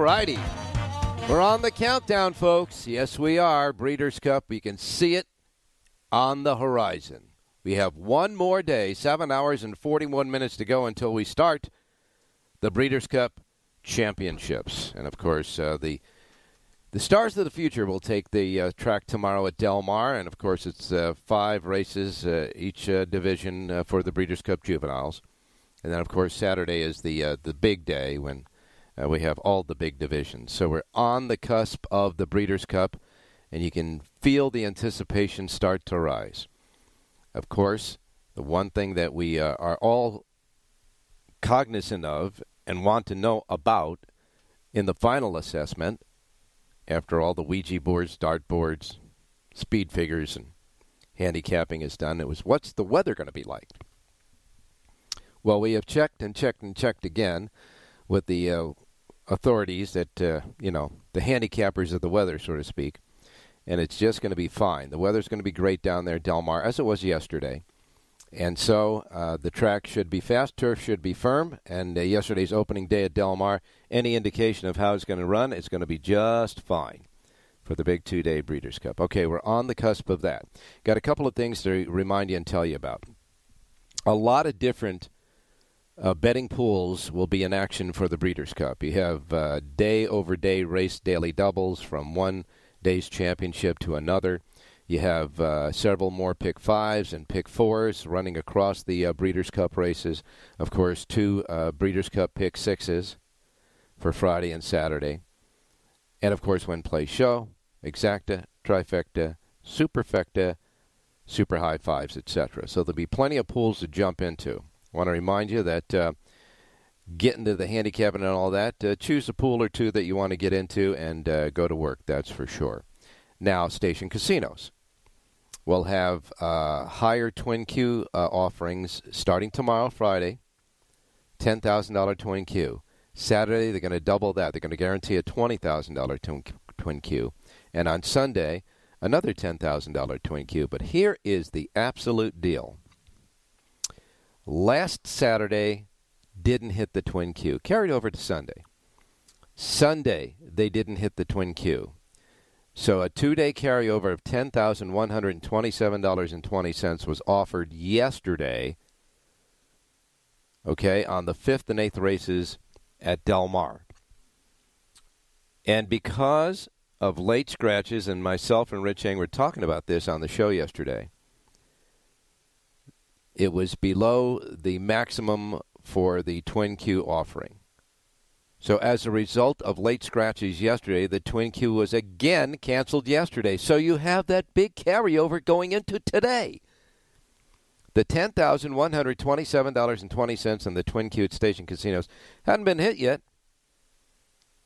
Righty. We're on the countdown, folks. Yes, we are. Breeders' Cup. We can see it on the horizon. We have one more day, seven hours and 41 minutes to go until we start the Breeders' Cup Championships. And, of course, uh, the the Stars of the Future will take the uh, track tomorrow at Del Mar. And, of course, it's uh, five races, uh, each uh, division uh, for the Breeders' Cup Juveniles. And then, of course, Saturday is the the big day when uh, we have all the big divisions. So we're on the cusp of the Breeders' Cup, and you can feel the anticipation start to rise. Of course, the one thing that we uh, are all cognizant of and want to know about in the final assessment, after all the Ouija boards, dart boards, speed figures, and handicapping is done, it was what's the weather going to be like? Well, we have checked and checked and checked again with the uh, authorities that uh, you know the handicappers of the weather, so to speak, and it's just going to be fine. The weather's going to be great down there, Del Mar, as it was yesterday, and so uh, the track should be fast, turf should be firm, and uh, yesterday's opening day at Del Mar, any indication of how it's going to run, it's going to be just fine for the big two-day Breeders' Cup. Okay, we're on the cusp of that. Got a couple of things to remind you and tell you about. A lot of different uh, betting pools will be in action for the Breeders' Cup. You have uh, day over day race daily doubles from one day's championship to another. You have uh, several more pick fives and pick fours running across the uh, Breeders' Cup races. Of course, two uh, Breeders' Cup pick sixes for Friday and Saturday. And of course, when play show, exacta, trifecta, superfecta, super high fives, etc. So there'll be plenty of pools to jump into. I want to remind you that uh, get into the handicapping and all that. Uh, choose a pool or two that you want to get into and uh, go to work. That's for sure. Now, station casinos will have uh, higher Twin Q uh, offerings starting tomorrow, Friday. Ten thousand dollar Twin Q. Saturday they're going to double that. They're going to guarantee a twenty thousand dollar twin, Twin Q, and on Sunday another ten thousand dollar Twin Q. But here is the absolute deal. Last Saturday didn't hit the Twin Q. Carried over to Sunday. Sunday they didn't hit the Twin Q. So a two-day carryover of ten thousand one hundred and twenty-seven dollars and twenty cents was offered yesterday. Okay, on the fifth and eighth races at Del Mar. And because of late scratches, and myself and Rich Eng were talking about this on the show yesterday, it was below the maximum for the Twin Q offering. So as a result of late scratches yesterday, the Twin Q was again canceled yesterday. So you have that big carryover going into today. The ten thousand one hundred twenty-seven dollars and twenty cents on the Twin Q at Station Casinos hadn't been hit yet,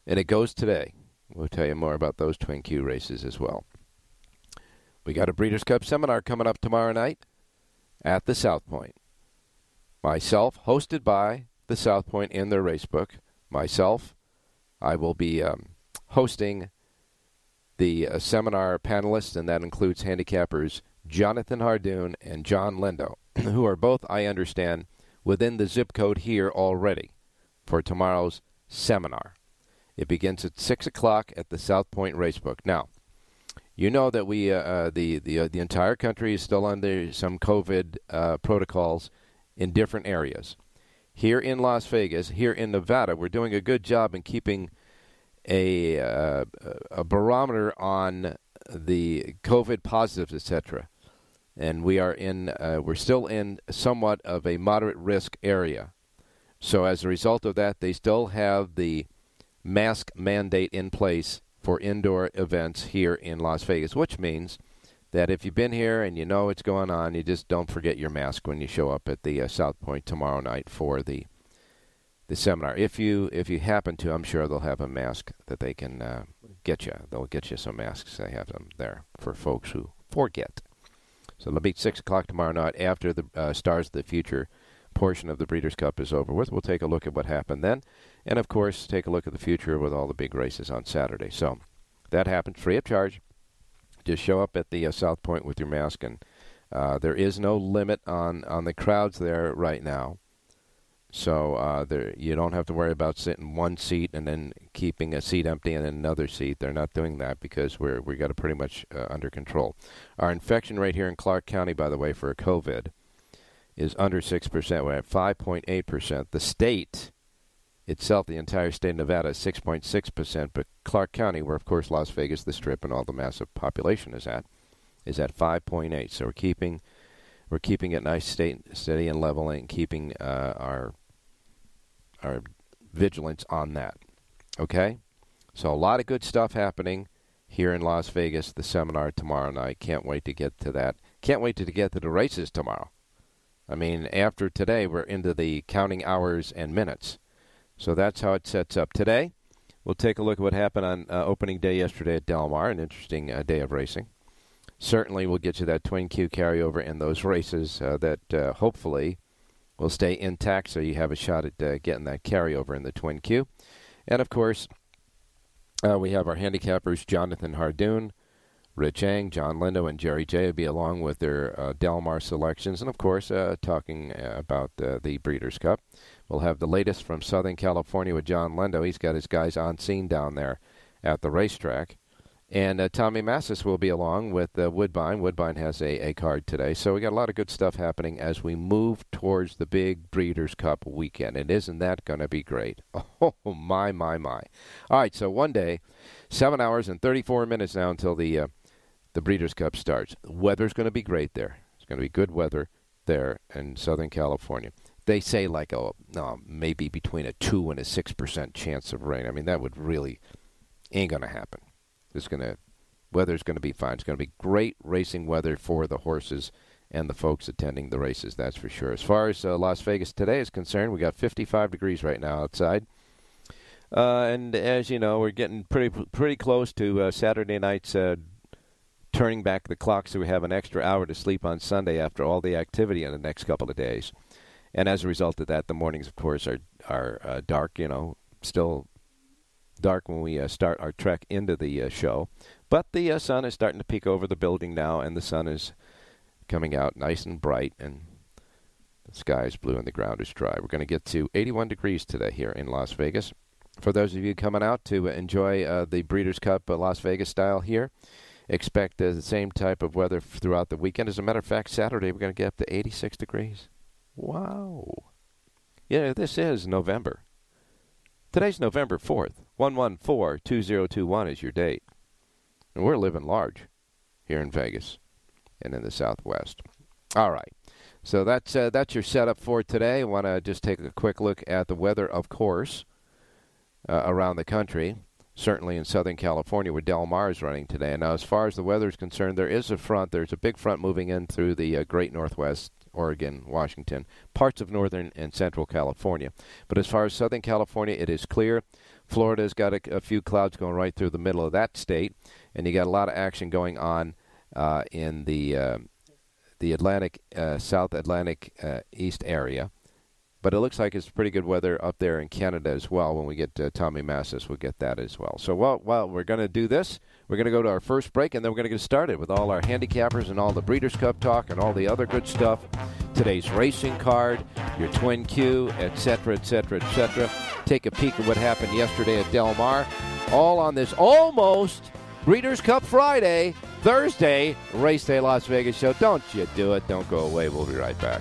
and it goes today. We'll tell you more about those Twin Q races as well. We got a Breeders' Cup seminar coming up tomorrow night at the South Point. Myself, hosted by the South and in their racebook. Myself, I will be um, hosting the uh, seminar panelists, and that includes handicappers Jonathan Hardoon and John Lindo, who are both, I understand, within the zip code here already for tomorrow's seminar. It begins at six o'clock at the South Point Racebook. Now, you know that we uh, uh, the the uh, the entire country is still under some COVID uh, protocols in different areas. Here in Las Vegas, here in Nevada, we're doing a good job in keeping a a barometer on the COVID positives, etc. And we are in uh, we're still in somewhat of a moderate risk area. So as a result of that, they still have the mask mandate in place for indoor events here in Las Vegas, which means that if you've been here and you know what's going on, you just don't forget your mask when you show up at the uh, South Point tomorrow night for the the seminar. If you if you happen to, I'm sure they'll have a mask that they can uh, get you. They'll get you some masks. They have them there for folks who forget. So it'll be six o'clock tomorrow night after the uh, Stars of the Future portion of the Breeders' Cup is over with. We'll take a look at what happened then, and of course take a look at the future with all the big races on Saturday. So that happens free of charge. Just show up at the uh, South Point with your mask, and uh, there is no limit on on the crowds there right now. So uh, there, you don't have to worry about sitting one seat and then keeping a seat empty and then another seat. They're not doing that because we're we got it pretty much uh, under control. Our infection rate here in Clark County, by the way, for COVID is under 6%. We're at 5.8%. The state itself, the entire state of Nevada, is 6.6%. But Clark County, where, of course, Las Vegas, the Strip, and all the massive population is at, is at 5.8. So we're keeping we're keeping it nice, state, steady, and level, and keeping uh, our our vigilance on that. Okay, so a lot of good stuff happening here in Las Vegas. The seminar tomorrow night. Can't wait to get to that. Can't wait to get to the races tomorrow. I mean, after today, we're into the counting hours and minutes. So that's how it sets up. Today, we'll take a look at what happened on uh, opening day yesterday at Del Mar, an interesting uh, day of racing. Certainly, we'll get you that Twin Q carryover in those races uh, that uh, hopefully will stay intact so you have a shot at uh, getting that carryover in the Twin Q. And of course, uh, we have our handicappers, Jonathan Hardoon. Rich Eng, John Lindo, and Jerry J will be along with their uh, Del Mar selections, and of course, uh, talking uh, about uh, the Breeders' Cup. We'll have the latest from Southern California with John Lindo. He's got his guys on scene down there at the racetrack. And uh, Tommy Massis will be along with uh, Woodbine. Woodbine has a, a card today. So we got a lot of good stuff happening as we move towards the big Breeders' Cup weekend. And isn't that going to be great? Oh, my, my, my. All right, so one day, 7 hours and 34 minutes now until the the Breeders' Cup starts. The weather's going to be great there. It's going to be good weather there in Southern California. They say like a maybe between a two and a six percent chance of rain. I mean that would really ain't going to happen. It's going to weather's going to be fine. It's going to be great racing weather for the horses and the folks attending the races. That's for sure. As far as uh, Las Vegas today is concerned, we got 55 degrees right now outside. Uh, and as you know, we're getting pretty pretty close to uh, Saturday night's uh, turning back the clock so we have an extra hour to sleep on Sunday after all the activity in the next couple of days. And as a result of that, the mornings, of course, are are uh, dark. You know, still dark when we uh, start our trek into the uh, show. But the uh, sun is starting to peek over the building now, and the sun is coming out nice and bright, and the sky is blue and the ground is dry. We're going to get to 81 degrees today here in Las Vegas. For those of you coming out to enjoy uh, the Breeders' Cup uh, Las Vegas style here, expect the same type of weather throughout the weekend. As a matter of fact, Saturday we're going to get up to 86 degrees. Wow. Yeah, this is November. Today's November 4th. 114-2021 is your date. And we're living large here in Vegas and in the Southwest. All right. So that's uh, that's your setup for today. I want to just take a quick look at the weather, of course, uh, around the country certainly in Southern California where Del Mar is running today. Now, as far as the weather is concerned, there is a front. There's a big front moving in through the uh, great Northwest, Oregon, Washington, parts of Northern and Central California. But as far as Southern California, it is clear. Florida's got a, a few clouds going right through the middle of that state, and you got a lot of action going on uh, in the uh, the Atlantic, uh, South Atlantic uh, East area But it looks like it's pretty good weather up there in Canada as well. When we get to Tommy Massis, we'll get that as well. So, well, well we're going to do this. We're going to go to our first break, and then we're going to get started with all our handicappers and all the Breeders' Cup talk and all the other good stuff. Today's racing card, your Twin Q, etc., etc., etc. Take a peek at what happened yesterday at Del Mar. All on this almost Breeders' Cup Friday, Thursday, Race Day Las Vegas show. Don't you do it. Don't go away. We'll be right back.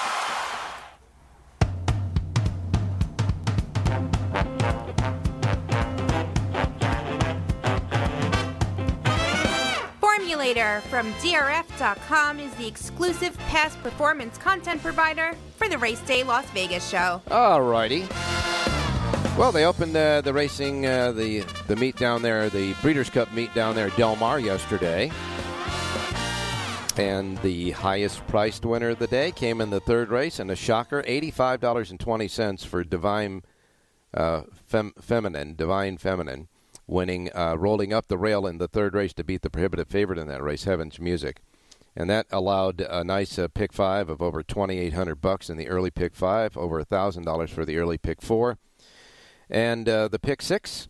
From DRF.com is the exclusive past performance content provider for the Race Day Las Vegas show. All righty. Well, they opened uh, the racing, uh, the the meet down there, the Breeders' Cup meet down there at Del Mar yesterday. And the highest priced winner of the day came in the third race, and a shocker, eighty-five dollars and twenty cents for Divine uh, Fem- Feminine, Divine Feminine, winning, uh, rolling up the rail in the third race to beat the prohibitive favorite in that race, Heaven's Music, and that allowed a nice uh, pick five of over twenty-eight hundred bucks in the early pick five, over thousand dollars for the early pick four, and uh, the pick six,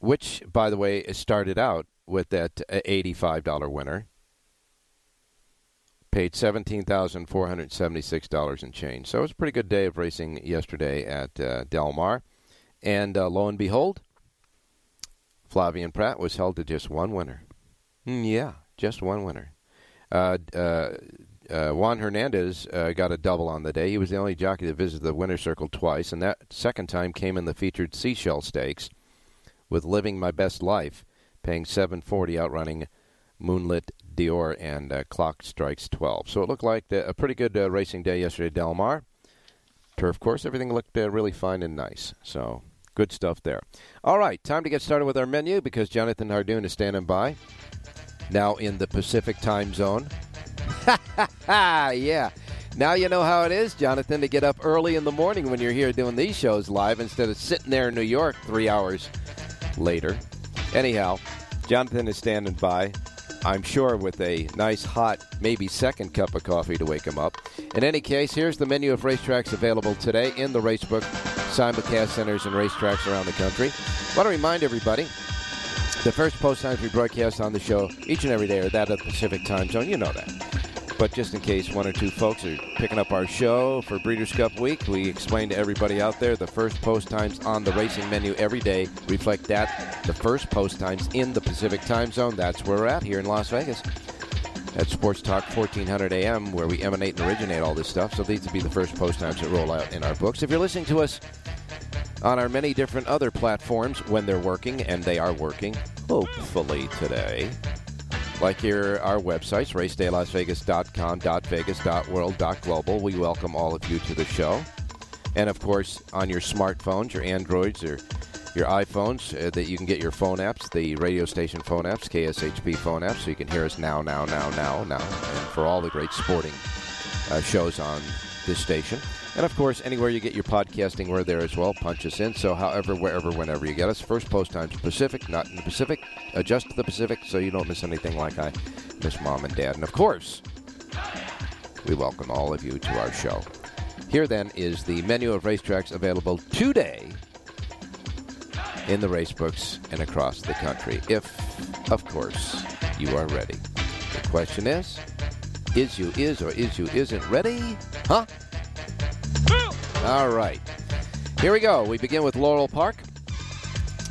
which by the way started out with that uh, eighty-five dollar winner paid seventeen thousand four hundred seventy-six dollars in change. So it was a pretty good day of racing yesterday at uh, Del Mar, and uh, lo and behold, Flavien Prat was held to just one winner. Mm, yeah, just one winner. Uh, uh, uh, Juan Hernandez uh, got a double on the day. He was the only jockey to visit the winner's circle twice, and that second time came in the featured Seashell Stakes with "Living My Best Life," paying seven forty, outrunning Moonlit Dior and uh, Clock Strikes 12. So it looked like the, a pretty good uh, racing day yesterday at Del Mar. Turf course, everything looked really fine and nice. So good stuff there. All right, time to get started with our menu because Jonathan Hardoon is standing by. Now in the Pacific time zone. yeah. Now you know how it is, Jonathan, to get up early in the morning when you're here doing these shows live instead of sitting there in New York three hours later. Anyhow, Jonathan is standing by. I'm sure with a nice hot, maybe second cup of coffee to wake him up. In any case, here's the menu of racetracks available today in the Racebook simulcast centers and racetracks around the country. I want to remind everybody the first post times we broadcast on the show each and every day are that of the Pacific time zone. You know that. But just in case one or two folks are picking up our show for Breeders' Cup week, we explain to everybody out there the first post times on the racing menu every day reflect that the first post times in the Pacific time zone. That's where we're at here in Las Vegas. At Sports Talk 1400 AM, where we emanate and originate all this stuff. So these would be the first post times that roll out in our books. If you're listening to us on our many different other platforms when they're working, and they are working, hopefully today, like your our websites, racedaylasvegas.com, .vegas, .world, .global. We welcome all of you to the show. And of course, on your smartphones, your Androids or your iPhones uh, that you can get your phone apps, the radio station phone apps, KSHP phone apps, so you can hear us now, now, now, now, now, and for all the great sporting uh, shows on this station. And of course, anywhere you get your podcasting, we're there as well. Punch us in. So, however, wherever, whenever you get us, first post times Pacific, not in the Pacific. Uh, Adjust to the Pacific so you don't miss anything like I miss mom and dad. And of course, we welcome all of you to our show. Here then is the menu of racetracks available today in the race books and across the country. If, of course, you are ready. The question is, is you is or is you isn't ready? Huh? All right. Here we go. We begin with Laurel Park.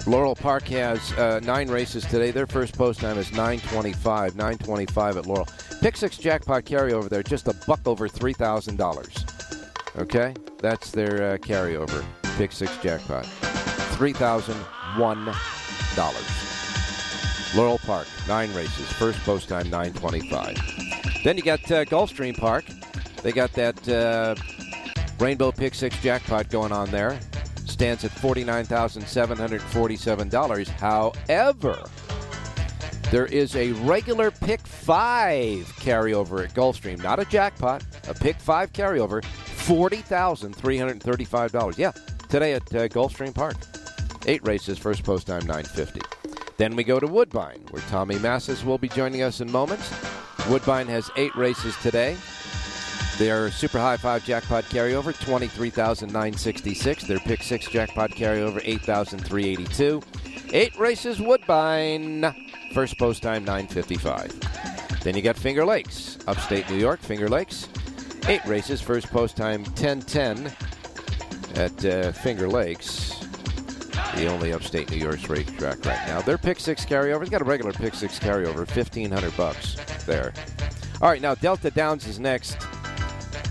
Laurel Park has uh, nine races today. Their first post time is 925. 925 at Laurel. Pick six jackpot carryover there, just a buck over $3,000. Okay? That's their uh, carryover. Pick six jackpot. $3,001. Laurel Park, nine races. First post time 925. Then you got uh, Gulfstream Park. They got that uh, Rainbow Pick Six jackpot going on there. Stands at $49,747. However, there is a regular Pick 5 carryover at Gulfstream. Not a jackpot, a Pick 5 carryover. $40,335. Yeah, today at uh, Gulfstream Park. Eight races, first post time 950. Then we go to Woodbine, where Tommy Massis will be joining us in moments. Woodbine has eight races today. Their Super High Five jackpot carryover, 23966 Their Pick Six jackpot carryover, 8382 Eight races, Woodbine. First post time, 955 Then you got Finger Lakes, upstate New York, Finger Lakes. Eight races, first post time, 1010 at uh, Finger Lakes the only upstate New York's racetrack right now. Their pick six carryover. It's got a regular pick six carryover, fifteen hundred bucks there. All right, now Delta Downs is next.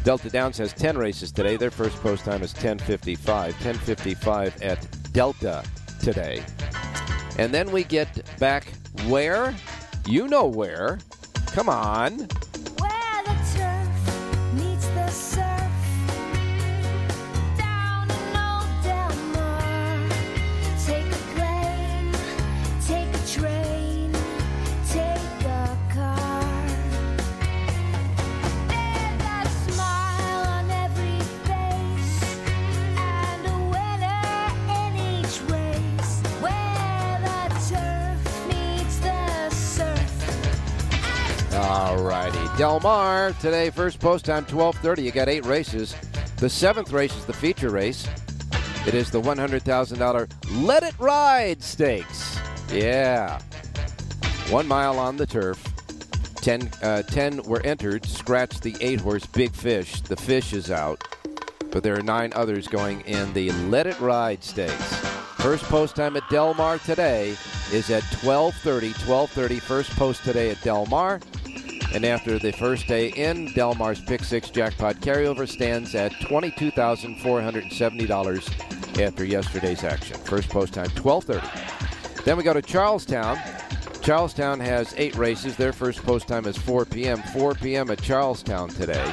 Delta Downs has ten races today. Their first post time is ten fifty five. Ten fifty five at Delta today, and then we get back where? You know where? Come on. Del Mar today, first post time, 1230. You got eight races. The seventh race is the feature race. It is the $100,000 Let It Ride Stakes. Yeah. One mile on the turf. Ten, uh, 10 were entered. Scratch the eight horse Big Fish. The fish is out. But there are nine others going in the Let It Ride Stakes. First post time at Del Mar today is at 12:30. 12:30. First post today at Del Mar. And after the first day in, Del Mar's Pick Six jackpot carryover stands at $22,470 after yesterday's action. First post time 12:30. Then we go to Charlestown. Charlestown has eight races. Their first post time is 4 p.m. 4 p.m. at Charlestown today.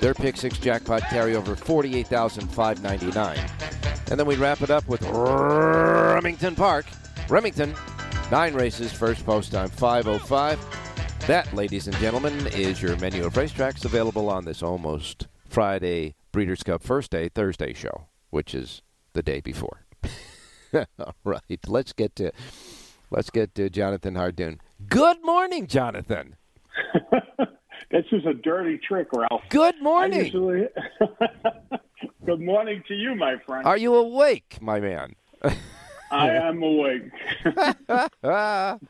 Their Pick Six jackpot carryover 48,599. And then we wrap it up with Remington Park. Remington, nine races, first post time 505. That, ladies and gentlemen, is your menu of racetracks available on this almost Friday Breeders' Cup first day Thursday show, which is the day before. All right, let's get to let's get to Jonathan Hardoon. Good morning, Jonathan. This is a dirty trick, Ralph. Good morning. usually- Good morning to you, my friend. Are you awake, my man? I am awake.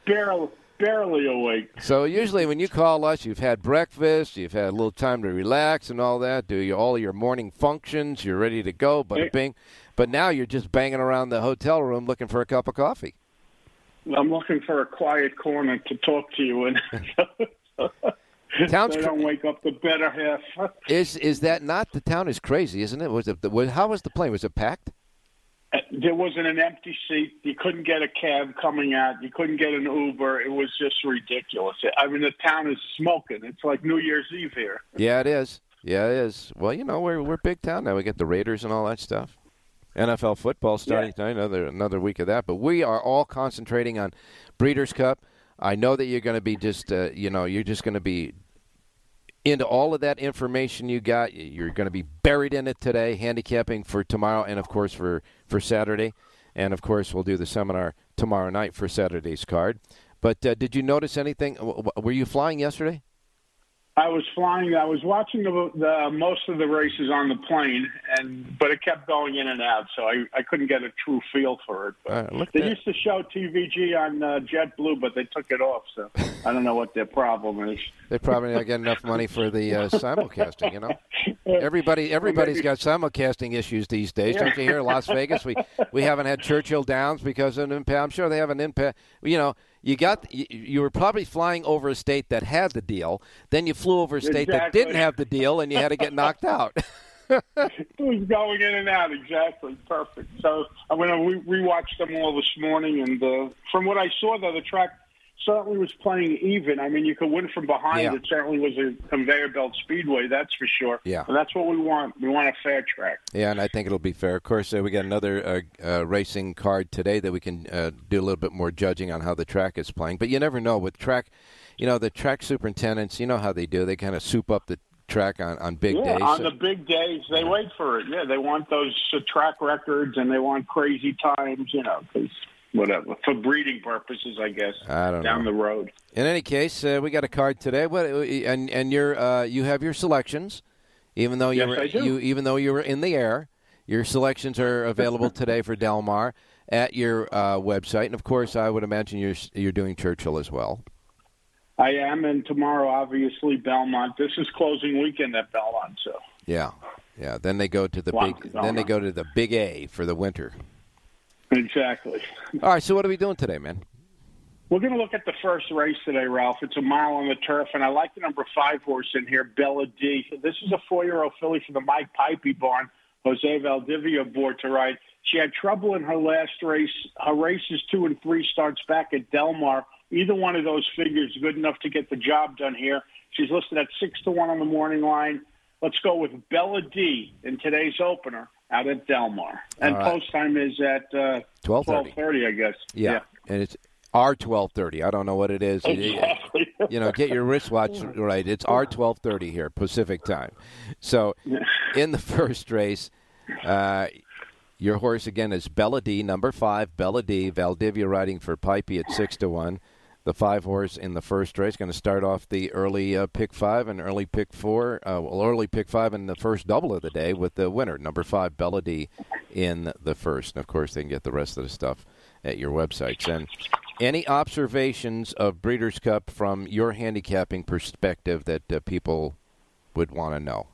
barely, barely awake. So usually when you call us, you've had breakfast, you've had a little time to relax and all that. Do you all your morning functions? You're ready to go, but bing. But now you're just banging around the hotel room looking for a cup of coffee. I'm looking for a quiet corner to talk to you in. Town's don't wake up the better half. is is that not the town is crazy, isn't it? Was it was, how was the plane? Was it packed? There wasn't an empty seat. You couldn't get a cab coming out. You couldn't get an Uber. It was just ridiculous. I mean, the town is smoking. It's like New Year's Eve here. Yeah, it is. Yeah, it is. Well, you know, we're we're big town now. We get the Raiders and all that stuff. NFL football starting tonight. Another another week of that. But we are all concentrating on Breeders' Cup. I know that you're going to be just, uh, you know, you're just going to be into all of that information you got. You're going to be buried in it today, handicapping for tomorrow, and of course for for Saturday, and of course we'll do the seminar tomorrow night for Saturday's card. But uh, did you notice anything? Were you flying yesterday? I was flying. I was watching the, the most of the races on the plane, and but it kept going in and out, so I, I couldn't get a true feel for it. But Uh, they used to show TVG on uh, JetBlue, but they took it off, so I don't know what their problem is. They probably not get enough money for the uh, simulcasting. You know, everybody everybody's got simulcasting issues these days. Don't you hear? Las Vegas, we we haven't had Churchill Downs because of an impact. I'm sure they have an impact. You know, you got you, you were probably flying over a state that had the deal. Then you flew over a state that didn't have the deal, and you had to get knocked out. it was going in and out exactly perfect. So I'm going to re- rewatch them all this morning, and uh, from what I saw, though, the track certainly was playing even. I mean, you could win from behind. Yeah. It certainly was a conveyor belt speedway, that's for sure. Yeah. and that's what we want. We want a fair track. Yeah, and I think it'll be fair. Of course, uh, we got another uh, uh, racing card today that we can uh, do a little bit more judging on how the track is playing. But you never know with track. You know, the track superintendents. You know how they do. They kind of soup up the track on, on big yeah, days. on So- the big days, they wait for it. Yeah, they want those uh, track records and they want crazy times. You know, 'cause whatever for breeding purposes, I guess. I don't down know. the road. In any case, uh, we got a card today. What and and you're uh, you have your selections, even though you Yes, were I do. you even though you were in the air. Your selections are available today for Del Mar at your uh, website, and of course, I would imagine you're you're doing Churchill as well. I am, and tomorrow, obviously, Belmont. This is closing weekend at Belmont, so. Yeah, yeah. Then they go to the big. no, Then they go to the big A for the winter. Exactly. All right. So what are we doing today, man? We're going to look at the first race today, Ralph. It's a mile on the turf, and I like the number five horse in here, Bella D. This is a four-year-old filly from the Mike Puype barn. Jose Valdivia aboard to ride. She had trouble in her last race. Her races two and three starts back at Del Mar. Either one of those figures good enough to get the job done here. She's listed at six to one on the morning line. Let's go with Bella D in today's opener out at Del Mar. And right. post time is at uh, 12:30. 12:30, I guess. Yeah. And it's R twelve thirty. I don't know what it is. Exactly. You know, get your wristwatch right. It's R twelve thirty here, Pacific time. So, in the first race, uh, your horse again is Bella D, number five, Bella D. Valdivia riding for Puype at six to one. The five horse in the first race going to start off the early uh, pick five and early pick four. Uh, well, early pick five in the first double of the day with the winner, number five, Bella D, in the first. And of course, they can get the rest of the stuff at your websites. And any observations of Breeders' Cup from your handicapping perspective that uh, people would want to know?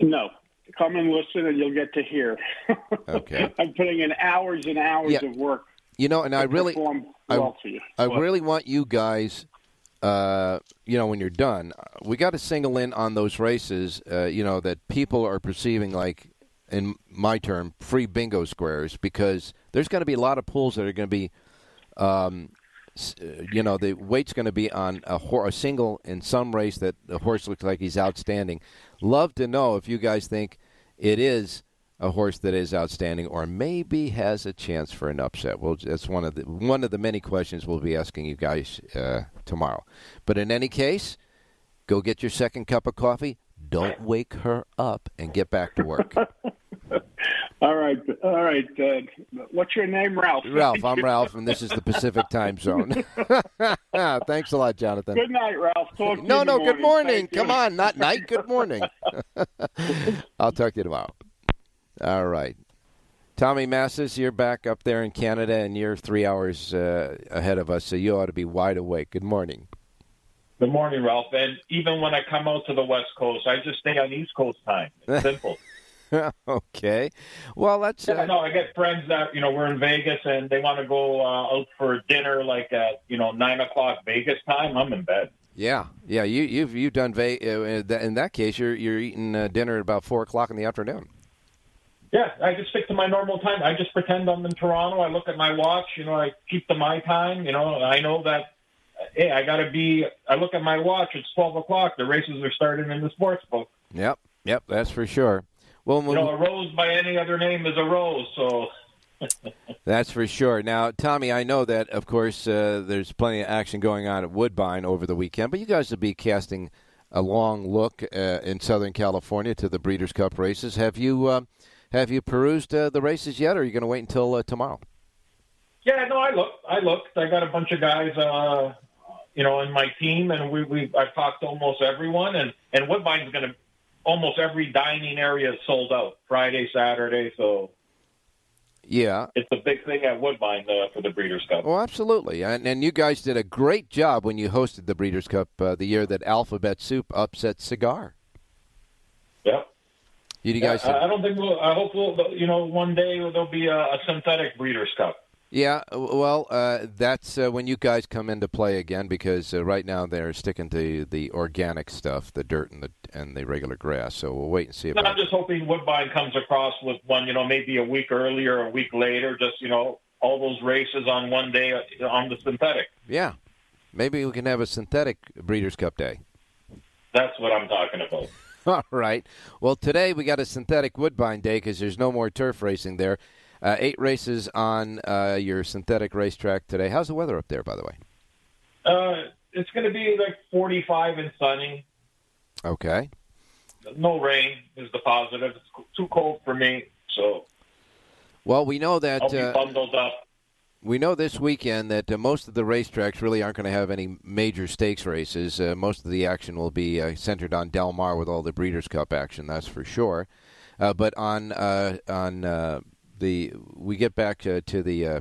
No. Come and listen, and you'll get to hear. Okay. I'm putting in hours and hours Yeah. of work. You know, and I really, perform I, well you. I really want you guys, uh, you know, when you're done, we got to single in on those races, uh, you know, that people are perceiving like, in my term, free bingo squares, because there's going to be a lot of pools that are going to be, um, uh, you know, the weight's going to be on a, hor- a single in some race that the horse looks like he's outstanding. Love to know if you guys think it is a horse that is outstanding or maybe has a chance for an upset. Well, that's one of the one of the many questions we'll be asking you guys uh, tomorrow. But in any case, go get your second cup of coffee. Don't wake her up and get back to work. All right, all right. Uh, what's your name, Ralph? Ralph, I'm Ralph, and this is the Pacific Time Zone. Thanks a lot, Jonathan. Good night, Ralph. Talk to No, no, good morning. Thank you. Come on, not night, good morning. I'll talk to you tomorrow. All right. Tommy Massis, you're back up there in Canada, and you're three hours uh, ahead of us, so you ought to be wide awake. Good morning. Good morning, Ralph. And even when I come out to the West Coast, I just stay on East Coast time. It's simple. okay. Well, that's. yeah, Uh, no, I get friends that you know we're in Vegas and they want to go uh, out for dinner like at you know nine o'clock Vegas time. I'm in bed. yeah, yeah. You, you've you've done. Va- uh, in that case, you're you're eating uh, dinner at about four o'clock in the afternoon. Yeah, I just stick to my normal time. I just pretend I'm in Toronto. I look at my watch. You know, I keep to my time. You know, I know that. Hey, I got to be. I look at my watch. It's twelve o'clock. The races are starting in the sports book. Yep, yep, that's for sure. Well, you know, a rose by any other name is a rose. So That's for sure. Now, Tommy, I know that, of course, uh, there's plenty of action going on at Woodbine over the weekend, but you guys will be casting a long look uh, in Southern California to the Breeders' Cup races. Have you uh, have you perused uh, the races yet, or are you going to wait until uh, tomorrow? yeah, no, I looked. I looked. I got a bunch of guys, uh, you know, in my team, and we we I've talked to almost everyone, and and Woodbine's going to almost every dining area is sold out Friday, Saturday, so. Yeah. It's a big thing at Woodbine uh, for the Breeders' Cup. Oh, absolutely. And, and you guys did a great job when you hosted the Breeders' Cup uh, the year that Alphabet Soup upset Cigar. Yep. You guys. I I don't think we'll. I hope we'll. You know, one day there'll be a, a synthetic Breeders' Cup. Yeah, well, uh, that's uh, when you guys come into play again because uh, right now they're sticking to the organic stuff, the dirt and the and the regular grass. So we'll wait and see No. I'm just hoping Woodbine comes across with one. You know, maybe a week earlier, a week later. Just you know, all those races on one day uh, on the synthetic. Yeah, maybe we can have a synthetic Breeders' Cup day. That's what I'm talking about. All right. Well, today we got a synthetic Woodbine day because there's no more turf racing there. Uh, eight races on uh, your synthetic racetrack today. How's the weather up there, by the way? Uh, it's going to be like 45 and sunny. Okay. No rain is the positive. It's too cold for me, so Well, we know that I'll be uh, bundled up. We know this weekend that uh, most of the racetracks really aren't going to have any major stakes races. Uh, most of the action will be uh, centered on Del Mar with all the Breeders' Cup action. That's for sure. Uh, but on uh, on uh, the we get back uh, to the uh,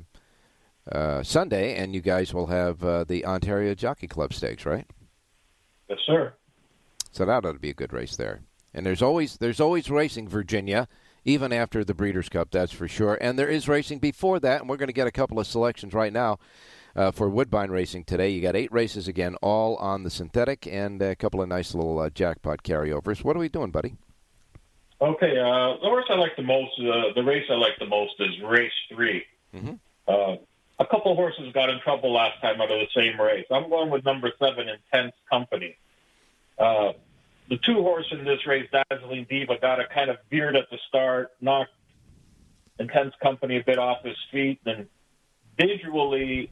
uh, Sunday, and you guys will have uh, the Ontario Jockey Club Stakes, right? Yes, sir. So that ought to be a good race there. And there's always there's always racing Virginia, even after the Breeders' Cup, that's for sure. And there is racing before that, and we're going to get a couple of selections right now uh, for Woodbine racing today. You got eight races again, all on the synthetic, and a couple of nice little uh, jackpot carryovers. What are we doing, buddy? Okay, uh, the horse I like the most, uh, the race I like the most is race 3 Mhm. Uh, a couple of horses got in trouble last time out of the same race. I'm going with number seven, Intense Company. The two horse in this race, Dazzling Diva, got a kind of veered at the start, knocked Intense Company a bit off his feet, and visually,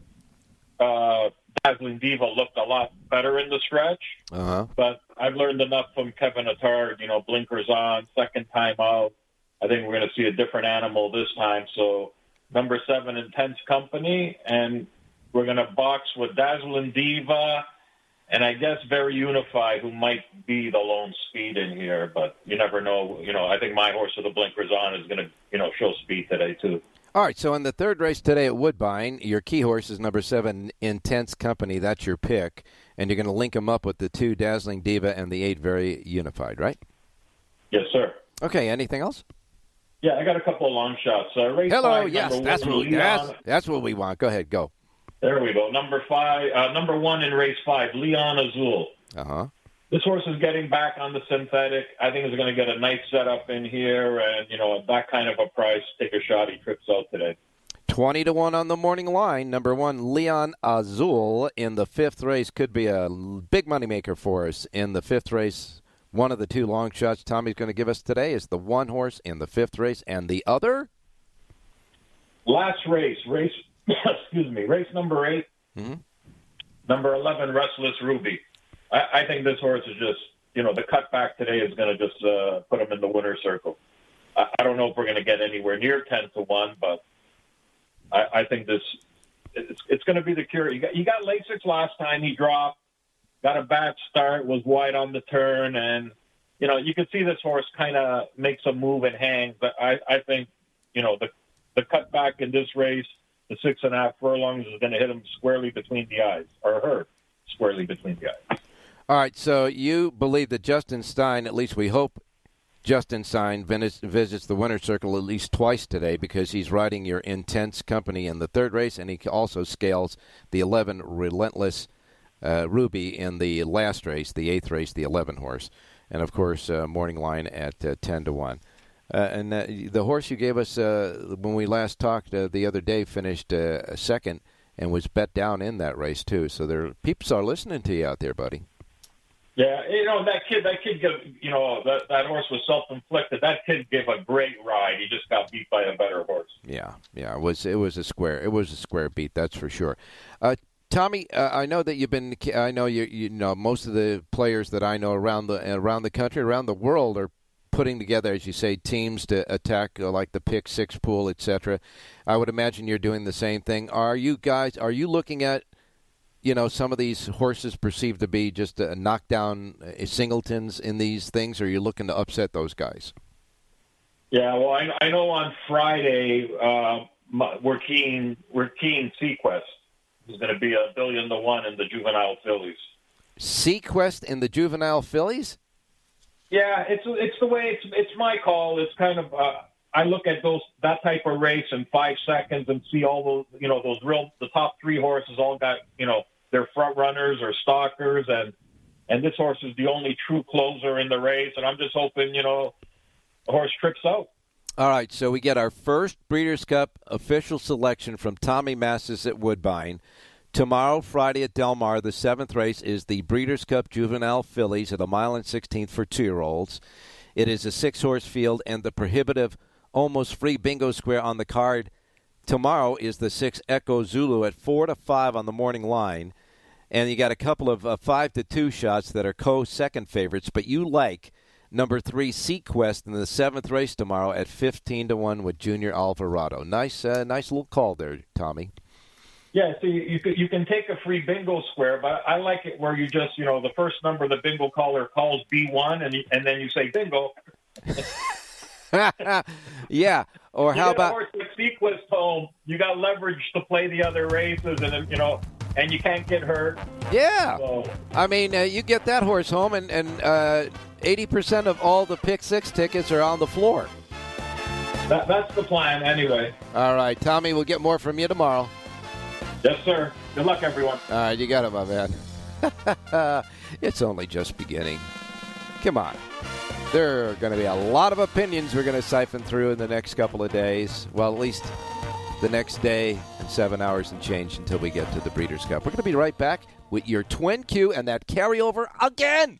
uh, Dazzling Diva looked a lot better in the stretch Uh huh. but I've learned enough from Kevin Attard. You know, blinkers on, second time out. I think we're going to see a different animal this time. So, number seven, Intense Company, and we're going to box with Dazzling Diva, and I guess Very Unified, who might be the lone speed in here, but you never know. You know, I think my horse with the blinkers on is going to, you know, show speed today too. All right, so in the third race today at Woodbine, your key horse is number seven, Intense Company. That's your pick, and you're going to link them up with the two Dazzling Diva and the eight Very Unified, right? Yes, sir. Okay. Anything else? Yeah, I got a couple of long shots. Uh, race Hello. Yes, that's what we, that's, that's what we want. Go ahead. Go. There we go. Number five, uh, number one in race five, Leon Azul. Uh huh. This horse is getting back on the synthetic. I think he's going to get a nice setup in here, and you know at that kind of a price, take a shot. He trips out today. 20 to 1 on the morning line. Number one, Leon Azul in the fifth race could be a big moneymaker for us in the fifth race. One of the two long shots Tommy's going to give us today is the one horse in the fifth race, and the other? Last race, race, excuse me, race number 8 Mhm. number eleven, Restless Ruby. I, I think this horse is just, you know, the cutback today is going to just uh, put him in the winner's circle. I, I don't know if we're going to get anywhere near ten to one, but I, I think this it's, it's going to be the cure. You got, you got Lasix last time. He dropped, got a bad start, was wide on the turn, and you know you can see this horse kind of makes a move and hangs, But I, I think you know the the cutback in this race, the six and a half furlongs, is going to hit him squarely between the eyes, or her squarely between the eyes. All right, so you believe that Justin Stein, at least we hope Justin Stein vis- visits the winner's circle at least twice today because he's riding your intense company in the third race, and he also scales the 11 Relentless uh, Ruby in the last race, the eighth race, the 11 horse. And of course, uh, morning line at uh, 10 to 1. Uh, and the horse you gave us uh, when we last talked uh, the other day finished uh, second and was bet down in that race, too. So there, peeps are listening to you out there, buddy. Yeah, you know that kid. That kid gave you know that that horse was self-inflicted. That kid gave a great ride. He just got beat by a better horse. Yeah, yeah. It was it was a square. It was a square beat. That's for sure. Uh, Tommy, uh, I know that you've been. I know you. You know most of the players that I know around the around the country, around the world, are putting together, as you say, teams to attack uh, like the pick six pool, etc. I would imagine you're doing the same thing. Are you guys? Are you looking at you know some of these horses perceived to be just a knockdown uh, singletons in these things, or are you looking to upset those guys? Yeah, well, I, I know on Friday uh, we're keen we're keen Sequist is going to be a billion to one in the juvenile fillies. Sequist in the juvenile fillies? Yeah, it's it's the way it's it's my call. It's kind of uh, I look at those that type of race in five seconds and see all those you know those real the top three horses all got you know they're front runners or stalkers and and this horse is the only true closer in the race and I'm just hoping you know the horse trips out. All right, so we get our first Breeders' Cup official selection from Tommy Massis at Woodbine. Tomorrow, Friday at Del Mar, the seventh race is the Breeders' Cup Juvenile Fillies at a mile and 16th for two year olds. It is a six horse field, and the prohibitive, almost free bingo square on the card tomorrow is the six Echo Zulu at four to five on the morning line. And you got a couple of uh, five to two shots that are co second favorites, but you like number three Sequist in the seventh race tomorrow at 15 to 1 with Junior Alvarado. Nice, uh, nice little call there, Tommy. Yeah, so you, you can you can take a free bingo square, but I like it where you just you know the first number the bingo caller calls B one, and you, and then you say bingo. yeah, or you how about horse with Sequist home? You got leverage to play the other races, and you know, and you can't get hurt. Yeah, So, I mean, uh, you get that horse home, and and uh, eighty percent of all the pick six tickets are on the floor. that, that's the plan, anyway. All right, Tommy, we'll get more from you tomorrow. Yes, sir. Good luck, everyone. All right, you got it, my man. it's only just beginning. Come on. There are going to be a lot of opinions we're going to siphon through in the next couple of days. Well, at least the next day and seven hours and change until we get to the Breeders' Cup. We're going to be right back with your twin Q and that carryover again.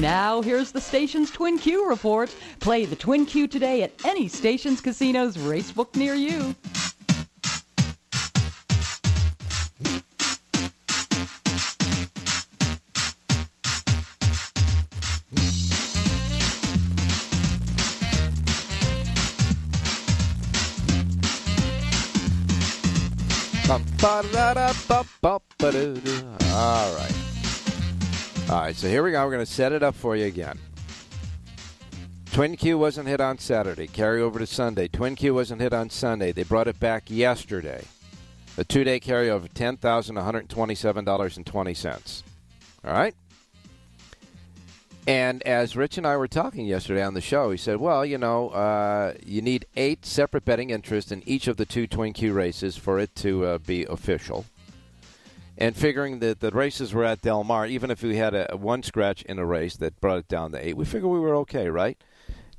Now, here's the station's Twin Q report. Play the Twin Q today at any station's casino's racebook near you. All right. All right, so here we go. We're going to set it up for you again. Twin Q wasn't hit on Saturday. Carry over to Sunday. Twin Q wasn't hit on Sunday. They brought it back yesterday. A two day carryover, $10,127.20. All right? And as Rich and I were talking yesterday on the show, he said, well, you know, uh, you need eight separate betting interests in each of the two Twin Q races for it to uh, be official. And figuring that the races were at Del Mar, even if we had a, a one scratch in a race that brought it down to eight, we figured we were okay, right?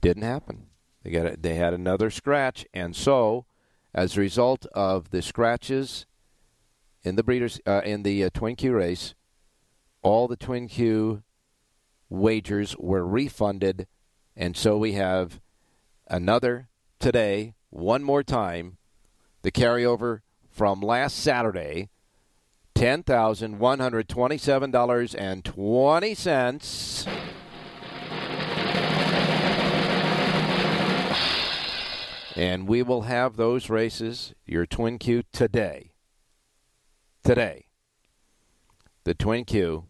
Didn't happen. They got a, they had another scratch, and so as a result of the scratches in the breeders uh, in the uh, Twin Q race, all the Twin Q wagers were refunded, and so we have another today, one more time, the carryover from last Saturday, ten thousand one hundred twenty-seven dollars and twenty cents. And we will have those races, your Twin Q, today. Today. The Twin Q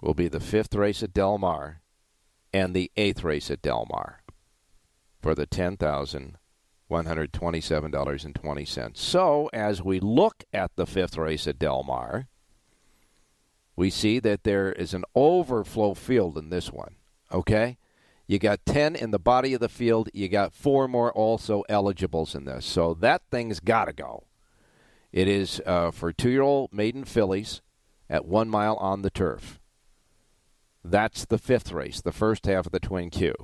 will be the fifth race at Del Mar and the eighth race at Del Mar for the ten thousand one hundred twenty-seven dollars and twenty. So, as we look at the fifth race at Del Mar, we see that there is an overflow field in this one. Okay? You got 10 in the body of the field. You got four more also eligibles in this. So that thing's got to go. It is uh, for two year old maiden fillies at one mile on the turf. That's the fifth race, the first half of the Twin Q.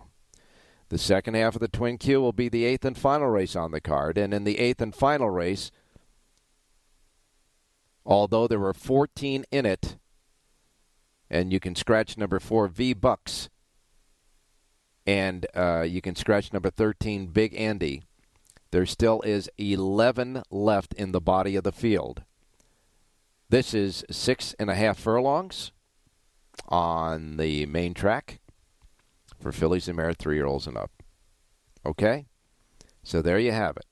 The second half of the Twin Q will be the eighth and final race on the card. And in the eighth and final race, although there were 14 in it, and you can scratch number four, V Bucks, and uh, you can scratch number 13, Big Andy. There still is 11 left in the body of the field. This is six and a half furlongs on the main track for fillies and mare three year olds and up. Okay? So there you have it.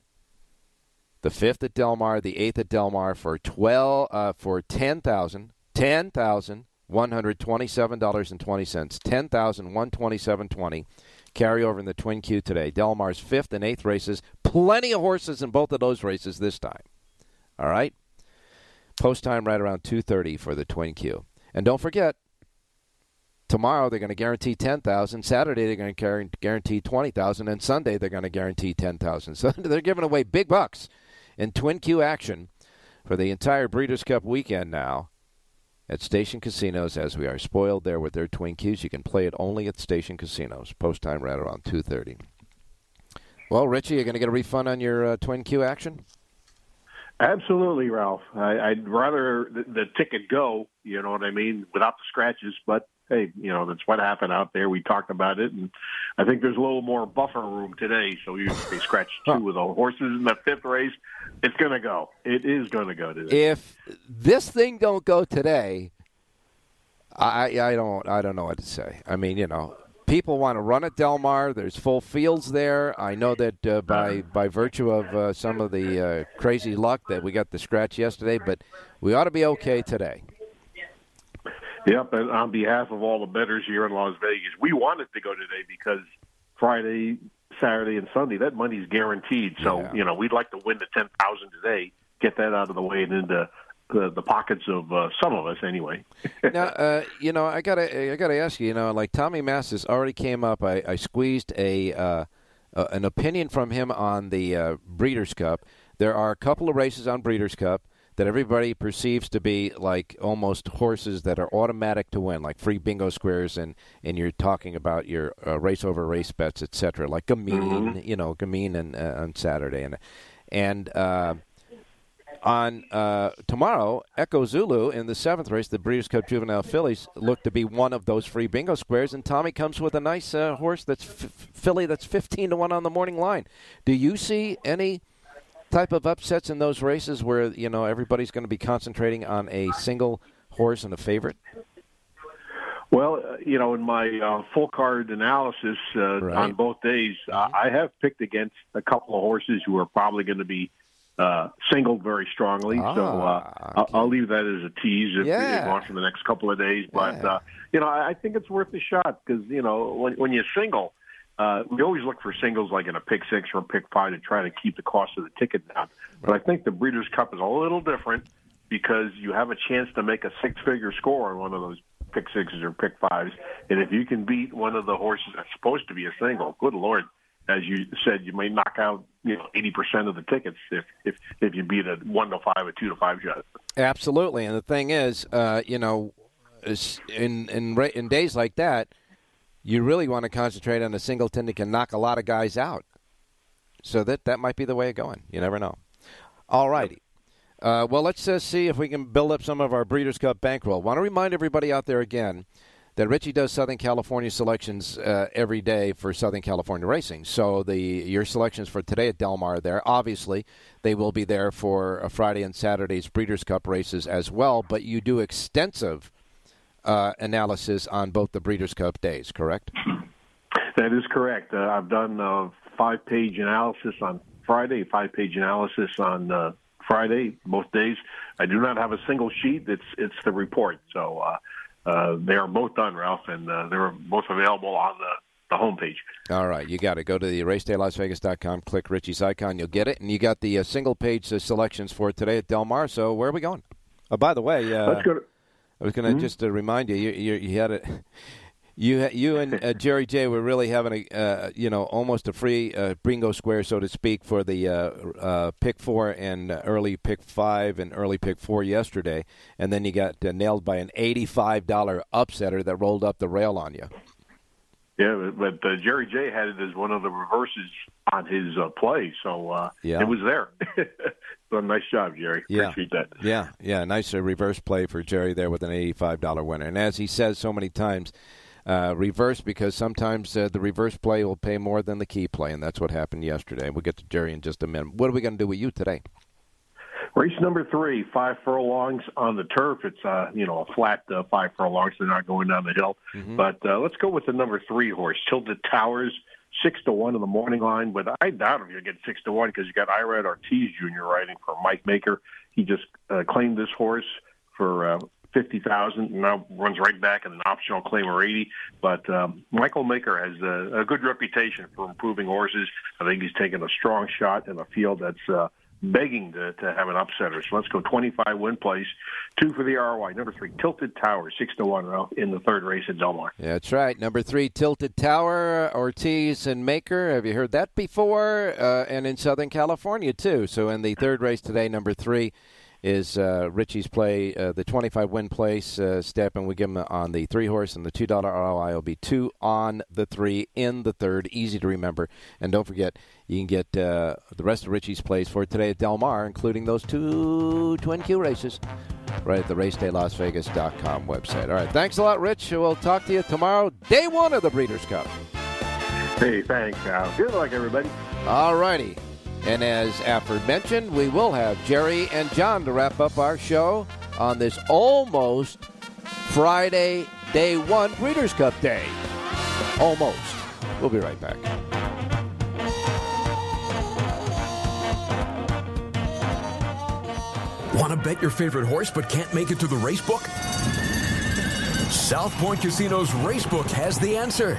The fifth at Del Mar, the eighth at Del Mar for twelve uh, for ten thousand, ten thousand one hundred twenty-seven dollars and twenty cents, ten thousand one twenty-seven twenty. Carry over in the Twin Q today. Del Mar's fifth and eighth races. Plenty of horses in both of those races this time. All right. Post time right around two thirty for the Twin Q. And don't forget, tomorrow they're going to guarantee 10,000, Saturday they're going to guarantee 20,000 and Sunday they're going to guarantee 10,000. So they're giving away big bucks in Twin Q action for the entire Breeders' Cup weekend now at Station Casinos as we are spoiled there with their Twin Qs. You can play it only at Station Casinos. Post time right around 2:30. Well, Richie, you're going to get a refund on your uh, Twin Q action? Absolutely, Ralph. I, would rather the, the, ticket go, you know what I mean, without the scratches. But hey, you know that's what happened out there. We talked about it, and I think there's a little more buffer room today. So you they scratched two of the horses in the fifth race. It's going to go. It is going to go today. If this thing don't go today, I I don't I don't know what to say. I mean, you know, people want to run at Del Mar. There's full fields there. I know that uh, by by virtue of uh, some of the uh, crazy luck that we got the scratch yesterday, but we ought to be okay today. Yep, and on behalf of all the bettors here in Las Vegas, we wanted to go today because Friday, Saturday, and Sunday that money's guaranteed. So yeah. you know we'd like to win the ten thousand today, get that out of the way, and into the, the pockets of uh, some of us anyway. now, uh, you know, I gotta I gotta ask you. You know, like Tommy Massis already came up. I, I squeezed a uh, an opinion from him on the uh, Breeders' Cup. There are a couple of races on Breeders' Cup that everybody perceives to be like almost horses that are automatic to win, like free bingo squares, and and you're talking about your uh, race over race bets, etc. Like Gamine, mm-hmm. you know, Gamine and uh, on Saturday, and and uh, on uh, tomorrow, Echo Zulu in the seventh race, the Breeders' Cup Juvenile Fillies look to be one of those free bingo squares, and Tommy comes with a nice uh, horse that's f- filly that's fifteen to one on the morning line. Do you see any? Type of upsets in those races where you know everybody's going to be concentrating on a single horse and a favorite? Well, uh, you know, in my uh, full card analysis uh, right. on both days, mm-hmm. I have picked against a couple of horses who are probably going to be uh, singled very strongly. Ah, so uh, okay. I'll, leave that as a tease if yeah. you want for the next couple of days. But yeah. uh, you know, I think it's worth a shot because you know when when you single, uh, we always look for singles like in a pick six or a pick five to try to keep the cost of the ticket down. But I think the Breeders' Cup is a little different because you have a chance to make a six-figure score on one of those pick sixes or pick fives, and if you can beat one of the horses that's supposed to be a single, good lord, as you said, you may knock out you know eighty percent of the tickets if if if you beat a one to five, a two to five shot. Absolutely, and the thing is, uh, you know, in in in days like that you really want to concentrate on a singleton that can knock a lot of guys out. So that that might be the way of going. You never know. All righty. Uh, well, let's uh, see if we can build up some of our Breeders' Cup bankroll. Want to remind everybody out there again that Richie does Southern California selections uh, every day for Southern California racing. So the your selections for today at Del Mar are there, obviously, they will be there for Friday and Saturday's Breeders' Cup races as well. But you do extensive uh, analysis on both the Breeders' Cup days, correct? That is correct. Uh, I've done a five page analysis on Friday, five page analysis on uh, Friday, both days. I do not have a single sheet. It's it's the report. So uh, uh, they are both done, Ralph, and uh, they're both available on the the homepage. All right, you got to go to the racedaylasvegas.com, click Richie's icon, you'll get it, and you got the uh, single page uh, selections for today at Del Mar. So where are we going? Oh, by the way, uh, let's go. To- I was going to Mhm. just uh, remind you, you, you, you had it. You, you and uh, Jerry J were really having a, uh, you know, almost a free uh, bingo square, so to speak, for the uh, uh, pick four and uh, early pick five and early pick four yesterday, and then you got uh, nailed by an eighty-five dollar upsetter that rolled up the rail on you. Yeah, but, but uh, Jerry J had it as one of the reverses on his uh, play, so uh, Yeah. it was there. so nice job, Jerry. Yeah. Appreciate that. Yeah, yeah, nice uh, reverse play for Jerry there with an eighty-five dollar winner. And as he says so many times, uh, reverse because sometimes uh, the reverse play will pay more than the key play, and that's what happened yesterday. We'll get to Jerry in just a minute. What are we going to do with you today? Race number three, five furlongs on the turf. It's uh, you know a flat uh, five furlongs. They're not going down the hill. But uh, let's go with the number three horse, Tilted Towers, six to one in the morning line. But I doubt if you'll get six to one because you got Irad Ortiz Jr. riding for Mike Maker. He just uh, claimed this horse for uh, fifty thousand. and Now runs right back in an optional claim or eighty. But um, Michael Maker has a, a good reputation for improving horses. I think he's taken a strong shot in a field that's. Uh, begging to, to have an upsetter. So let's go 25 win place, two for the ROI. Number three, Tilted Tower, six to one in the third race at Del Mar. That's right. Number three, Tilted Tower, Ortiz and Maker. Have you heard that before? Uh, and in Southern California, too. So in the third race today, number three is uh, Richie's play, uh, the 25 win place uh, step, and we give him on the three horse, and the $2 ROI will be two on the three in the third. Easy to remember. And don't forget, you can get uh, the rest of Richie's plays for today at Del Mar, including those two Twin Q races, right at the racedaylasvegas.com website. All right. Thanks a lot, Rich. We'll talk to you tomorrow, day one of the Breeders' Cup. Hey, thanks, Al. Good luck, everybody. All righty. And as aforementioned, we will have Jerry and John to wrap up our show on this almost Friday, day one Breeders' Cup day. Almost. We'll be right back. Want to bet your favorite horse but can't make it to the race book? South Point Casino's Racebook has the answer.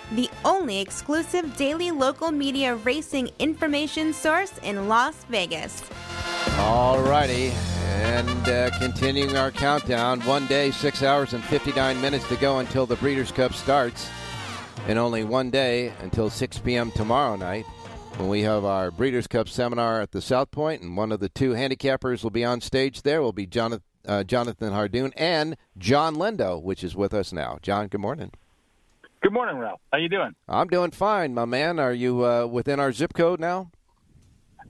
the only exclusive daily local media racing information source in Las Vegas. All righty. And uh, continuing our countdown, one day, six hours, and 59 minutes to go until the Breeders' Cup starts. And only one day until 6 p.m. tomorrow night when we have our Breeders' Cup seminar at the South Point, and one of the two handicappers will be on stage there. Will be Jonathan, uh, Jonathan Hardoon and John Lindo, which is with us now. John, good morning. Good morning, Ralph. How you doing? I'm doing fine, my man. Are you uh, within our zip code now?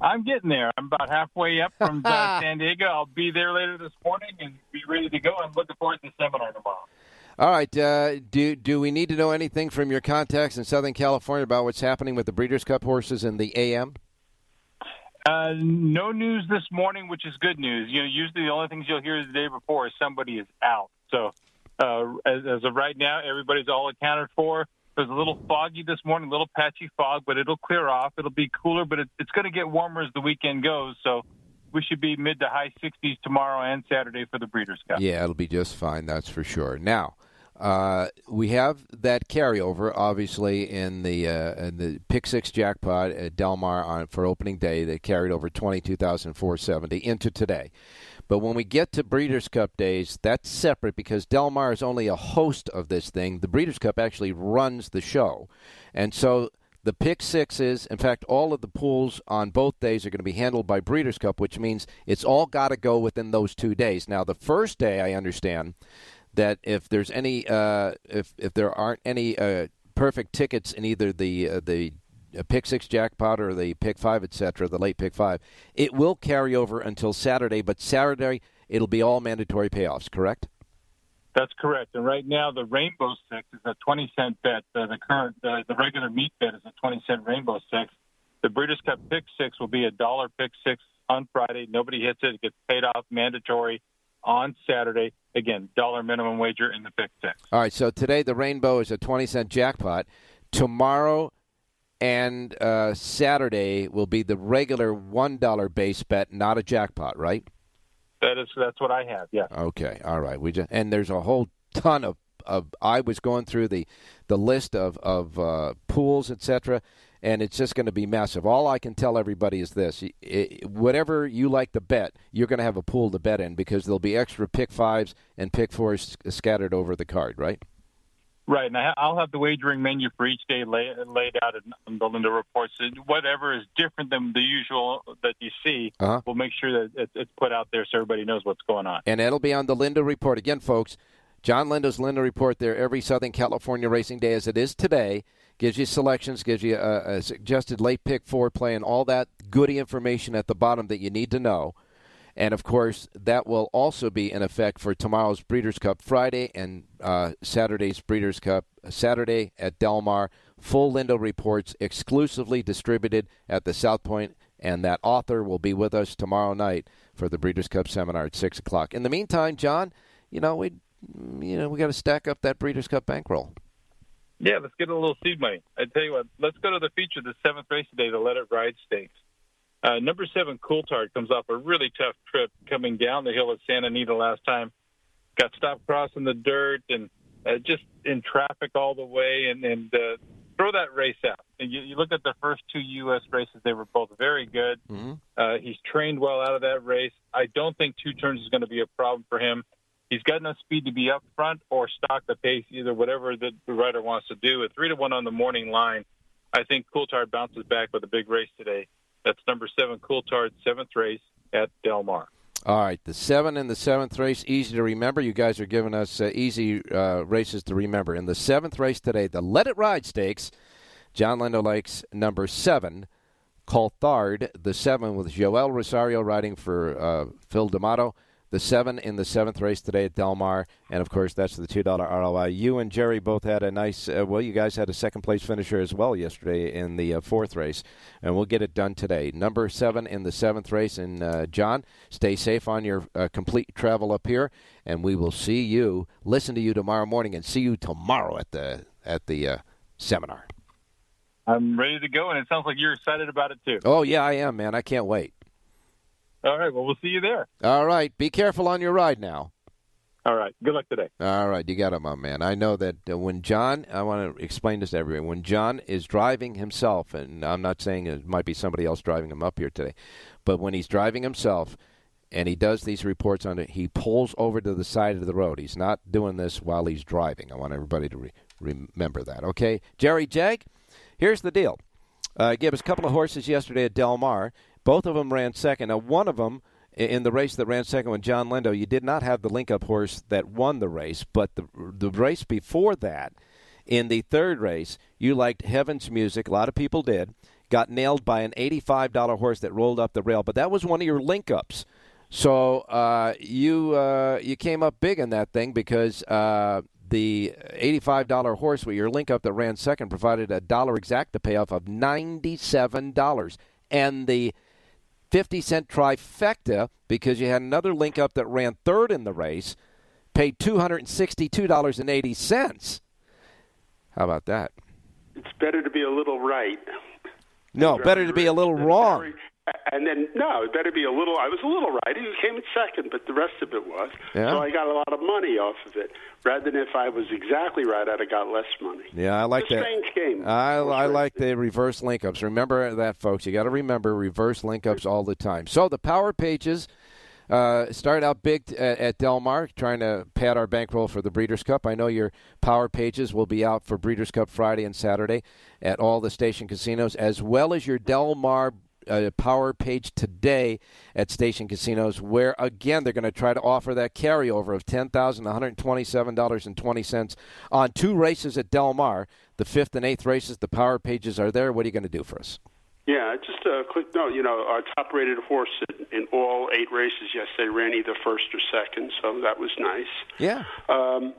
I'm getting there. I'm about halfway up from uh, San Diego. I'll be there later this morning and be ready to go. I'm looking forward to the seminar tomorrow. All right. Uh, do do we need to know anything from your contacts in Southern California about what's happening with the Breeders' Cup horses in the AM? Uh, no news this morning, which is good news. You know, usually the only things you'll hear the day before is somebody is out. So uh, as, as of right now, everybody's all accounted for. It was a little foggy this morning, a little patchy fog, but it'll clear off. It'll be cooler, but it, it's going to get warmer as the weekend goes. So we should be mid to high 60s tomorrow and Saturday for the Breeders' Cup. Yeah, it'll be just fine. That's for sure. Now. Uh, we have that carryover, obviously, in the uh, in the pick six jackpot at Del Mar on for opening day. That carried over twenty two thousand four seventy into today. But when we get to Breeders' Cup days, that's separate because Del Mar is only a host of this thing. The Breeders' Cup actually runs the show, and so the pick sixes, in fact, all of the pools on both days are going to be handled by Breeders' Cup, which means it's all got to go within those two days. Now, the first day, I understand that if there's any uh, if if there aren't any uh, perfect tickets in either the uh, the pick six jackpot or the pick five, etc., the late pick five, it will carry over until Saturday. But Saturday it'll be all mandatory payoffs. Correct? That's correct. And right now, the Rainbow Six is a 20 cent bet. Uh, the current, uh, the regular meat bet is a 20 cent Rainbow Six. The Breeders' Cup Pick Six will be a dollar Pick Six on Friday. Nobody hits it; it gets paid off mandatory on Saturday. Again, dollar minimum wager in the Pick Six. All right. So today the Rainbow is a 20 cent jackpot. Tomorrow and uh, Saturday will be the regular one dollar base bet, not a jackpot, right? That is that's what I have. Yeah. Okay. All right. We just and there's a whole ton of of I was going through the the list of of uh, pools, etc. And it's just going to be massive. All I can tell everybody is this: it, whatever you like to bet, you're going to have a pool to bet in because there'll be extra pick fives and pick fours scattered over the card, right? Right, and I'll have the wagering menu for each day lay, laid out in the Lindo reports. Whatever is different than the usual that you see, uh-huh. we'll make sure that it's put out there so everybody knows what's going on. And it'll be on the Lindo report again, folks. John Lindo's Lindo report there every Southern California racing day, as it is today. Gives you selections, gives you a, a suggested late pick four play, and all that goody information at the bottom that you need to know. And of course, that will also be in effect for tomorrow's Breeders' Cup Friday and uh, Saturday's Breeders' Cup Saturday at Del Mar. Full Lindo reports exclusively distributed at the South Point, and that author will be with us tomorrow night for the Breeders' Cup seminar at six o'clock. In the meantime, John, you know we, you know, we got to stack up that Breeders' Cup bankroll. Yeah, let's get a little seed money. I tell you what, let's go to the feature, the seventh race today, the Let It Ride Stakes. Uh, number seven, Coulthard, comes off a really tough trip coming down the hill at Santa Anita last time. Got stopped crossing the dirt and uh, just in traffic all the way, and, and uh, throw that race out. And you, you look at the first two U.S. races; they were both very good. Mm-hmm. Uh, he's trained well out of that race. I don't think two turns is going to be a problem for him. He's got enough speed to be up front or stock the pace, either whatever the, the rider wants to do. At three to one on the morning line, I think Coulthard bounces back with a big race today. That's number seven, Coulthard, seventh race at Del Mar. All right, the seven and the seventh race, easy to remember. You guys are giving us uh, easy uh, races to remember. In the seventh race today, the Let It Ride Stakes, John Lindo Lakes, number seven, Coulthard, the seven with Joel Rosario riding for uh, Phil D'Amato the seven in the seventh race today at Del Mar, and of course that's the two dollar ROI. You and Jerry both had a nice. Uh, well, you guys had a second place finisher as well yesterday in the uh, fourth race, and we'll get it done today. Number seven in the seventh race, and uh, John, stay safe on your uh, complete travel up here, and we will see you, listen to you tomorrow morning, and see you tomorrow at the at the uh, seminar. I'm ready to go, and it sounds like you're excited about it too. Oh yeah, I am, man. I can't wait. All right. Well, we'll see you there. All right. Be careful on your ride now. All right. Good luck today. All right. You got it, my man. I know that uh, when John, I want to explain this to everyone. When John is driving himself, and I'm not saying it might be somebody else driving him up here today, but when he's driving himself and he does these reports on it, he pulls over to the side of the road. He's not doing this while he's driving. I want everybody to re- remember that. Okay. Jerry Jag, here's the deal. Uh, gave us a couple of horses yesterday at Del Mar. Both of them ran second. Now, one of them in the race that ran second with John Lindo, you did not have the link up horse that won the race, but the the race before that, in the third race, you liked Heaven's Music. A lot of people did. Got nailed by an eighty-five dollar horse that rolled up the rail, but that was one of your link ups. So uh, you uh, you came up big in that thing because uh, the eighty-five dollar horse with your link up that ran second provided a dollar exact to payoff of ninety-seven dollars, and the 50 cent trifecta because you had another link up that ran third in the race, paid $262.80. How about that? It's better to be a little right. No, better to be a little wrong. And then no, it better be a little. I was a little right. He came in second, but the rest of it was. Yeah. So I got a lot of money off of it, rather than if I was exactly right, I'd have got less money. Yeah, I like it's a that. Strange game. I, I like the reverse link ups. Remember that, folks. You got to remember reverse link ups all the time. So the power pages. Uh, started out big at, at Del Mar, trying to pad our bankroll for the Breeders' Cup. I know your power pages will be out for Breeders' Cup Friday and Saturday at all the station casinos, as well as your Del Mar uh, power page today at station casinos, where again they're going to try to offer that carryover of ten thousand one hundred twenty-seven dollars and twenty cents on two races at Del Mar. The fifth and eighth races, the power pages are there. What are you going to do for us? Yeah, just a quick note. You know, our top-rated horse in, in all eight races yesterday ran either first or second, so that was nice. Yeah. Um,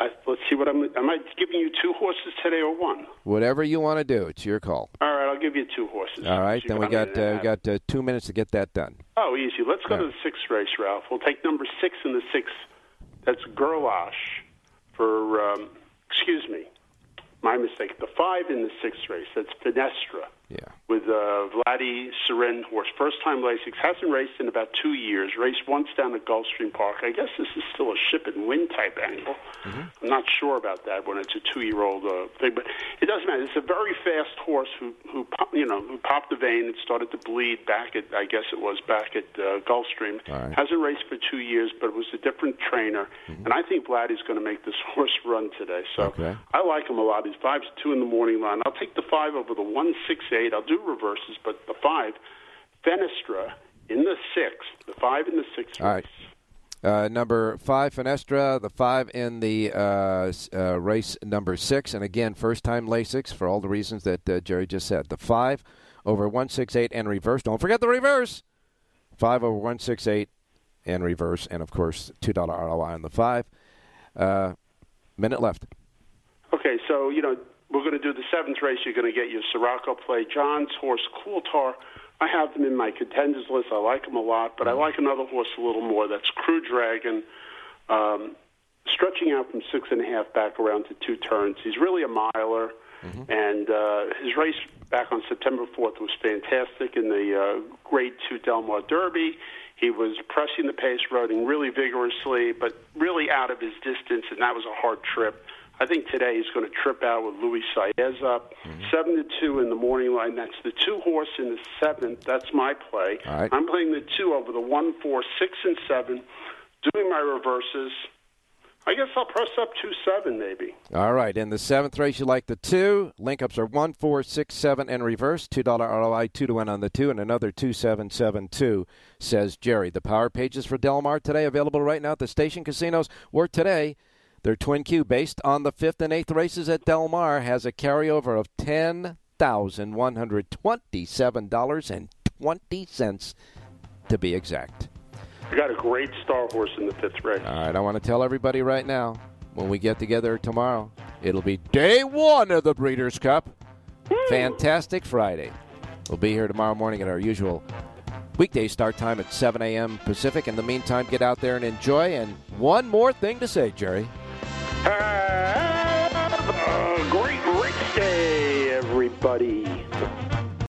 I, let's see what I'm. Am I giving you two horses today or one? Whatever you want to do, it's your call. All right, I'll give you two horses. All right, then we got uh, we got uh, two minutes to get that done. Oh, easy. Let's go All to the sixth race, Ralph. We'll take number six in the sixth. That's Gerlache for. Um, excuse me, my mistake. The five in the sixth race. That's Finestra. With uh, Vladdy Cerin horse, first time Lasix, hasn't raced in about two years. Raced once down at Gulfstream Park. I guess this is still a ship and win type angle. I'm not sure about that when it's a two-year-old uh, thing, but it doesn't matter. It's a very fast horse who, who you know, who popped the vein and started to bleed back at, I guess it was back at uh, Gulfstream. right. Hasn't raced for two years, but it was a different trainer, and I think Vladdy's going to make this horse run today. So Okay. I like him a lot. He's five to two in the morning line. I'll take the five over the one six eight. I'll do reverses, but the five, Fenestra in the sixth, the five in the sixth. All right. Uh, number five, Finestra, the five in the uh, uh, race number six. And again, first time Lasix for all the reasons that uh, Jerry just said. The five over 168 and reverse. Don't forget the reverse. Five over 168 and reverse. And of course, $2 ROI on the five. Uh, minute left. Okay, so you know we're going to do the seventh race. You're going to get your Siraco play. John's horse Coulthard. I have them in my contenders list. I like him a lot, but I like another horse a little more. That's Crew Dragon, um, stretching out from six and a half back around to two turns. He's really a miler, and uh, his race back on September 4th was fantastic in the uh, Grade Two Del Mar Derby. He was pressing the pace, riding really vigorously, but really out of his distance, and that was a hard trip. I think today he's going to trip out with Luis Saez up. Mm-hmm. Seven to two in the morning line. That's the two horse in the seventh. That's my play. Right. I'm playing the two over the one, four, six, and seven. Doing my reverses. I guess I'll press up two seven maybe. All right. In the seventh race, you like the two. Link ups are one, four, six, seven, and reverse. $2 ROI, two to win on the two, and another 2772, says Jerry. The power pages for Del Mar today available right now at the station casinos. Where today, their Twin Q, based on the fifth and eighth races at Del Mar, has a carryover of $10,127.20 to be exact. I got a great star horse in the fifth race. All right, I want to tell everybody right now when we get together tomorrow, it'll be day one of the Breeders' Cup. Fantastic Friday. We'll be here tomorrow morning at our usual weekday start time at 7 a.m. Pacific. In the meantime, get out there and enjoy. And one more thing to say, Jerry. Have a great race day, everybody.